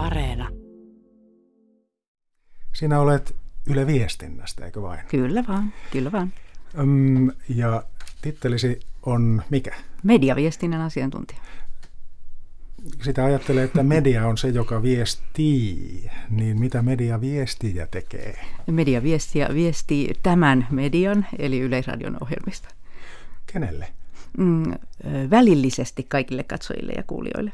Areena. Sinä olet Yle Viestinnästä, eikö vain? Kyllä vaan, kyllä vaan. Öm, ja tittelisi on mikä? Mediaviestinnän asiantuntija. Sitä ajattelee, että media on se, joka viestii. Niin mitä media viestiä tekee? Media viestiä viestii tämän median, eli Yleisradion ohjelmista. Kenelle? Mm, välillisesti kaikille katsojille ja kuulijoille.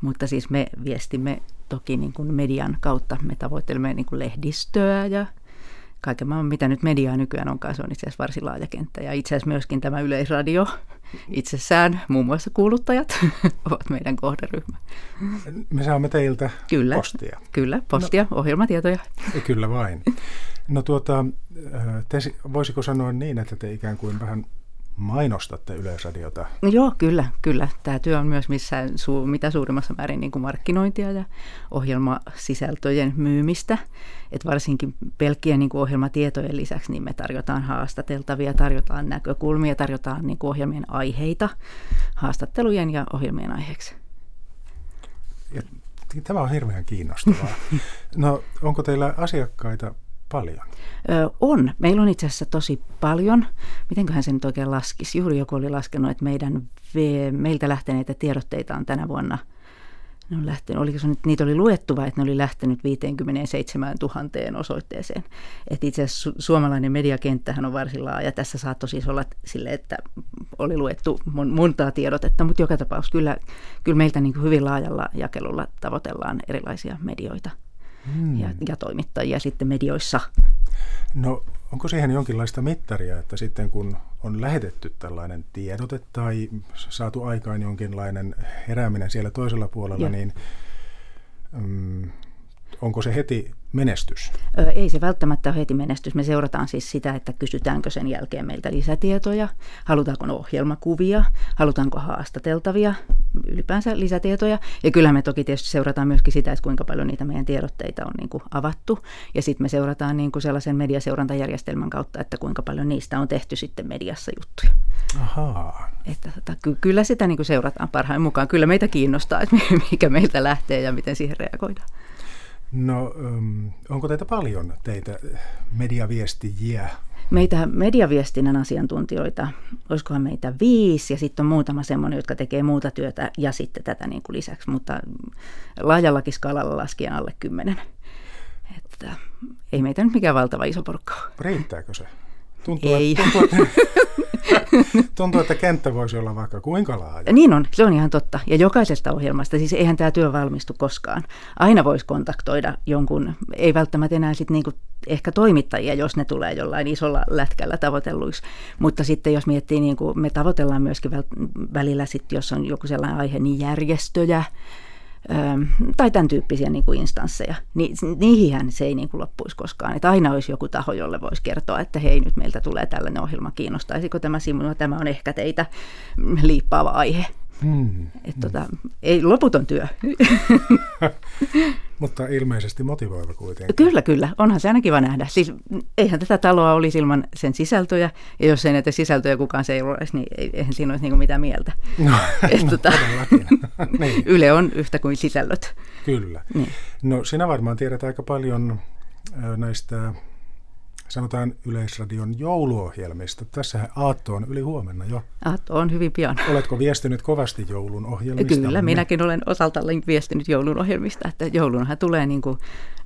Mutta siis me viestimme toki niin kuin median kautta. Me tavoittelemme niin kuin lehdistöä ja kaiken maailman, mitä nyt mediaa nykyään onkaan, se on itse asiassa varsin laaja kenttä. Ja itse asiassa myöskin tämä yleisradio itsessään, muun muassa kuuluttajat, ovat meidän kohderyhmä. Me saamme teiltä kyllä, postia. Kyllä, postia, no, ohjelmatietoja. Kyllä vain. No tuota, te, voisiko sanoa niin, että te ikään kuin vähän mainostatte Yleisradiota? No joo, kyllä, kyllä. Tämä työ on myös missä, su, mitä suurimmassa määrin niin kuin markkinointia ja ohjelmasisältöjen myymistä. Et varsinkin pelkkien niin kuin ohjelmatietojen lisäksi niin me tarjotaan haastateltavia, tarjotaan näkökulmia, tarjotaan niin kuin ohjelmien aiheita haastattelujen ja ohjelmien aiheeksi. Ja tämä on hirveän kiinnostavaa. No, onko teillä asiakkaita paljon? Ö, on. Meillä on itse asiassa tosi paljon. Mitenköhän se nyt oikein laskisi? Juuri joku oli laskenut, että meidän, meiltä lähteneitä tiedotteita on tänä vuonna ne on lähtenyt, oliko se nyt, niitä oli luettu vai että ne oli lähtenyt 57 000 osoitteeseen. Että itse asiassa su- suomalainen mediakenttähän on varsin laaja. Tässä saattoi siis olla sille, että oli luettu mon- montaa tiedotetta, mutta joka tapauksessa kyllä, kyllä meiltä niin hyvin laajalla jakelulla tavoitellaan erilaisia medioita hmm. ja, ja toimittajia sitten medioissa. No onko siihen jonkinlaista mittaria, että sitten kun on lähetetty tällainen tiedote tai saatu aikaan jonkinlainen herääminen siellä toisella puolella, ja. niin mm, onko se heti menestys? Ei se välttämättä ole heti menestys. Me seurataan siis sitä, että kysytäänkö sen jälkeen meiltä lisätietoja, halutaanko ohjelmakuvia, halutaanko haastateltavia, ylipäänsä lisätietoja. Ja kyllä me toki tietysti seurataan myöskin sitä, että kuinka paljon niitä meidän tiedotteita on niin kuin avattu. Ja sitten me seurataan niin kuin sellaisen mediaseurantajärjestelmän kautta, että kuinka paljon niistä on tehty sitten mediassa juttuja. Ahaa. Että tota, ky- kyllä sitä niin kuin seurataan parhaan mukaan. Kyllä meitä kiinnostaa, että mikä meiltä lähtee ja miten siihen reagoidaan. No, um, onko teitä paljon teitä mediaviestijiä? Meitä mediaviestinnän asiantuntijoita, olisikohan meitä viisi ja sitten on muutama semmoinen, jotka tekee muuta työtä ja sitten tätä niin kuin lisäksi, mutta laajallakin skaalalla laskien alle kymmenen. Että ei meitä nyt mikään valtava iso porukka Riittääkö se? Tuntuu, Ei. Että, tuntuu, että, tuntuu, että kenttä voisi olla vaikka kuinka laaja. Niin on, se on ihan totta. Ja jokaisesta ohjelmasta, siis eihän tämä työ valmistu koskaan. Aina voisi kontaktoida jonkun, ei välttämättä enää sitten niinku ehkä toimittajia, jos ne tulee jollain isolla lätkällä tavoitelluiksi. Mutta sitten jos miettii, niin kuin me tavoitellaan myöskin välillä sitten, jos on joku sellainen aihe, niin järjestöjä, tai tämän tyyppisiä niin kuin instansseja, niin niihin se ei niin kuin loppuisi koskaan. Että aina olisi joku taho, jolle voisi kertoa, että hei, nyt meiltä tulee tällainen ohjelma, kiinnostaisiko tämä sinua, tämä on ehkä teitä liippaava aihe. Hmm. Että tota, ei loputon työ. Mutta ilmeisesti motivoiva kuitenkin. Kyllä, kyllä. Onhan se aina kiva nähdä. Siis eihän tätä taloa olisi ilman sen sisältöjä, ja jos ei näitä sisältöjä kukaan seuraisi, niin eihän siinä olisi niinku mitään mieltä. No, Et, no tota, niin. Yle on yhtä kuin sisällöt. Kyllä. Niin. No sinä varmaan tiedät aika paljon näistä sanotaan Yleisradion jouluohjelmista. Tässähän Aatto on yli huomenna jo. Aatto on hyvin pian. Oletko viestinyt kovasti joulun ohjelmista? Kyllä, minäkin olen osaltani viestinyt joulun ohjelmista. Että joulunhan tulee niin kuin,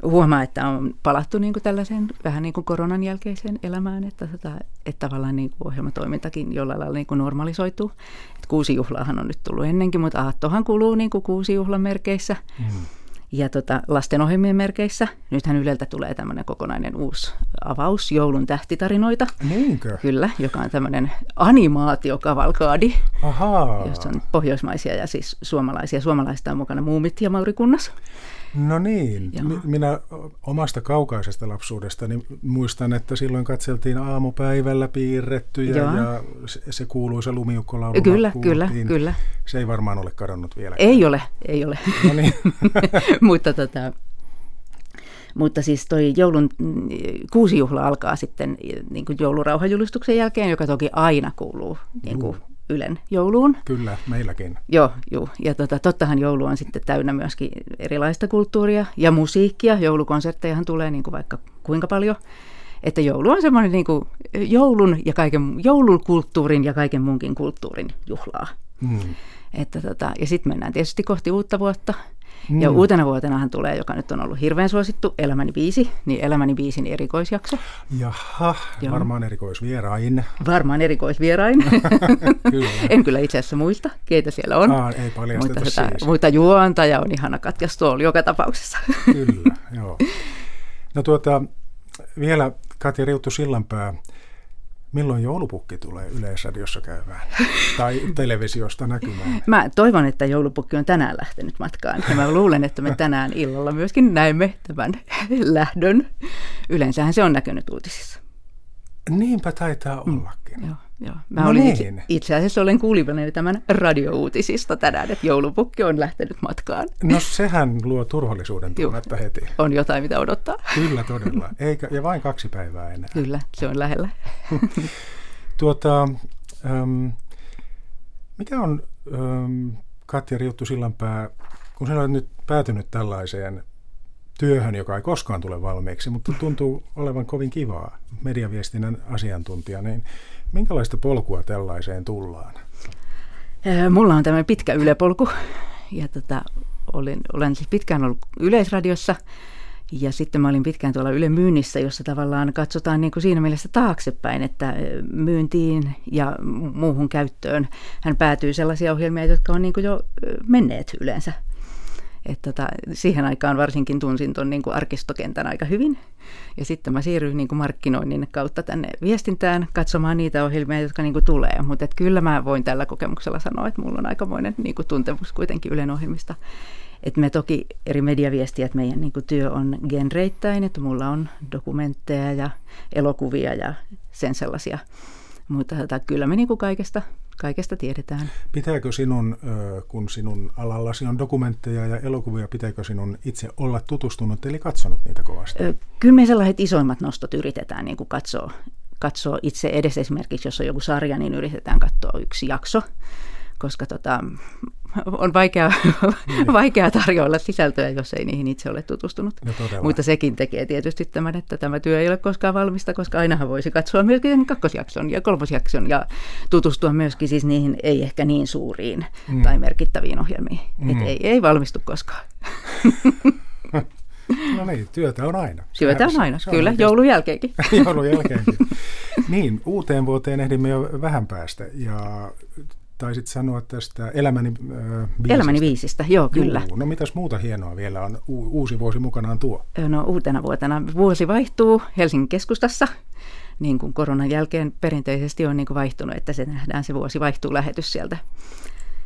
huomaa, että on palattu niin kuin tällaiseen vähän niin kuin koronan jälkeiseen elämään, että, että, että tavallaan niin kuin ohjelmatoimintakin jollain lailla niin kuin normalisoituu. Että kuusi juhlaahan on nyt tullut ennenkin, mutta Aattohan kuluu niin kuin kuusi juhlan merkeissä. Hmm ja tota, lastenohjelmien merkeissä. Nythän Yleltä tulee tämmöinen kokonainen uusi avaus, joulun tähtitarinoita. Niinkö? Kyllä, joka on tämmöinen animaatiokavalkaadi, Ahaa. jossa on pohjoismaisia ja siis suomalaisia. Suomalaista on mukana Muumit ja Maurikunnas. No niin, Joo. minä omasta kaukaisesta lapsuudestani muistan, että silloin katseltiin aamupäivällä piirrettyjä Joo. ja se kuuluisa lumiukkolaulu. Kyllä, kyllä, kyllä. Se ei varmaan ole kadonnut vielä. Ei ole, ei ole. No niin. Mutta tota, mutta siis toi joulun kuusi juhla alkaa sitten niin kuin joulurauhajulistuksen jälkeen, joka toki aina kuuluu niin kuin Ylen jouluun. Kyllä, meilläkin. Joo, joo. Ja tota, tottahan joulu on sitten täynnä myöskin erilaista kulttuuria ja musiikkia. Joulukonserttejahan tulee niin kuin vaikka kuinka paljon. Että joulu on semmoinen niin kuin joulun ja kaiken, joulukulttuurin ja kaiken muunkin kulttuurin juhlaa. Mm. Että tota, ja sitten mennään tietysti kohti uutta vuotta. Mm. Ja uutena vuotenahan tulee, joka nyt on ollut hirveän suosittu, Elämäni viisi, niin Elämäni viisin erikoisjakso. Jaha, Joo. varmaan erikoisvierain. Varmaan erikoisvierain. kyllä. en kyllä itse asiassa muista, keitä siellä on. Aa, ei paljasteta mutta, siis. Mutta juontaja on ihana Katja Stoll joka tapauksessa. kyllä, joo. No tuota, vielä Katja Riuttu Sillanpää, Milloin joulupukki tulee Yleisradiossa käymään tai televisiosta näkymään? Mä toivon, että joulupukki on tänään lähtenyt matkaan. Ja mä luulen, että me tänään illalla myöskin näemme tämän lähdön. Yleensähän se on näkynyt uutisissa. Niinpä taitaa mm, ollakin. Joo, joo. Mä no olin niin. itse, itse asiassa olen kuulivani tämän radiouutisista tänään, että joulupukki on lähtenyt matkaan. No sehän luo turvallisuuden tunnetta heti. On jotain, mitä odottaa. Kyllä, todella. Eikä, ja vain kaksi päivää enää. Kyllä, se on lähellä. tuota, ähm, mikä on, ähm, Katja Riuttu Sillanpää, kun sinä olet nyt päätynyt tällaiseen työhön, joka ei koskaan tule valmiiksi, mutta tuntuu olevan kovin kivaa mediaviestinnän asiantuntija, niin minkälaista polkua tällaiseen tullaan? Mulla on tämmöinen pitkä ylepolku ja tota, olen, olen siis pitkään ollut Yleisradiossa ja sitten mä olin pitkään tuolla Yle Myynnissä, jossa tavallaan katsotaan niin kuin siinä mielessä taaksepäin, että myyntiin ja muuhun käyttöön hän päätyy sellaisia ohjelmia, jotka on niin kuin jo menneet yleensä et tota, siihen aikaan varsinkin tunsin tuon niin arkistokentän aika hyvin. Ja sitten mä siirryin niin kuin markkinoinnin kautta tänne viestintään katsomaan niitä ohjelmia, jotka niin kuin tulee. Mutta kyllä mä voin tällä kokemuksella sanoa, että mulla on aikamoinen niin kuin tuntemus kuitenkin Ylen ohjelmista. Et me toki eri mediaviestiä, että meidän niin työ on genreittäin, että mulla on dokumentteja ja elokuvia ja sen sellaisia. Mutta tota, kyllä me niin kuin kaikesta kaikesta tiedetään. Pitääkö sinun, kun sinun alallasi on dokumentteja ja elokuvia, pitääkö sinun itse olla tutustunut eli katsonut niitä kovasti? Kyllä me sellaiset isoimmat nostot yritetään niin kuin katsoa, katsoa itse edes esimerkiksi, jos on joku sarja, niin yritetään katsoa yksi jakso koska tota, on vaikea, niin. vaikea tarjoilla sisältöä, jos ei niihin itse ole tutustunut. No, Mutta sekin tekee tietysti tämän, että tämä työ ei ole koskaan valmista, koska ainahan voisi katsoa myöskin kakkosjakson ja kolmosjakson ja tutustua myöskin siis niihin ei ehkä niin suuriin mm. tai merkittäviin ohjelmiin. Mm. Et ei, ei valmistu koskaan. No niin, työtä on aina. Työtä on aina, se, kyllä, on joulun jälkeenkin. joulun jälkeenkin. Niin, uuteen vuoteen ehdimme jo vähän päästä ja taisit sanoa tästä Elämäni äh, biisistä. Elämäni viisistä, joo kyllä. Juu, no mitäs muuta hienoa vielä on u- uusi vuosi mukanaan tuo? No uutena vuotena vuosi vaihtuu Helsingin keskustassa, niin kuin koronan jälkeen perinteisesti on niin kuin vaihtunut, että se nähdään se vuosi vaihtuu lähetys sieltä.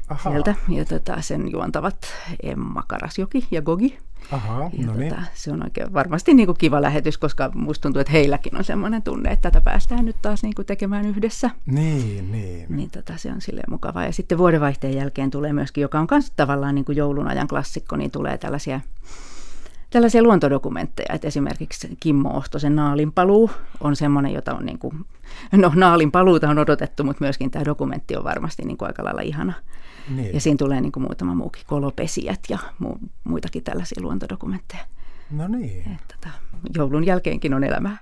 Aha. sieltä. Ja tota, sen juontavat Emma Karasjoki ja Gogi. Aha, ja no niin. tota, se on oikein varmasti niin kuin kiva lähetys, koska musta tuntuu, että heilläkin on semmoinen tunne, että tätä päästään nyt taas niin kuin tekemään yhdessä. Niin, niin. Niin tota, se on silleen mukavaa. Ja sitten vuodenvaihteen jälkeen tulee myöskin, joka on myös tavallaan niin kuin joulun ajan klassikko, niin tulee tällaisia tällaisia luontodokumentteja, että esimerkiksi Kimmo Ohtosen Naalinpaluu on semmoinen, jota on niin kuin, no Naalinpaluuta on odotettu, mutta myöskin tämä dokumentti on varmasti niin kuin aika lailla ihana. Niin. Ja siinä tulee niin kuin muutama muukin kolopesijät ja mu- muitakin tällaisia luontodokumentteja. No niin. Että, tota, joulun jälkeenkin on elämää.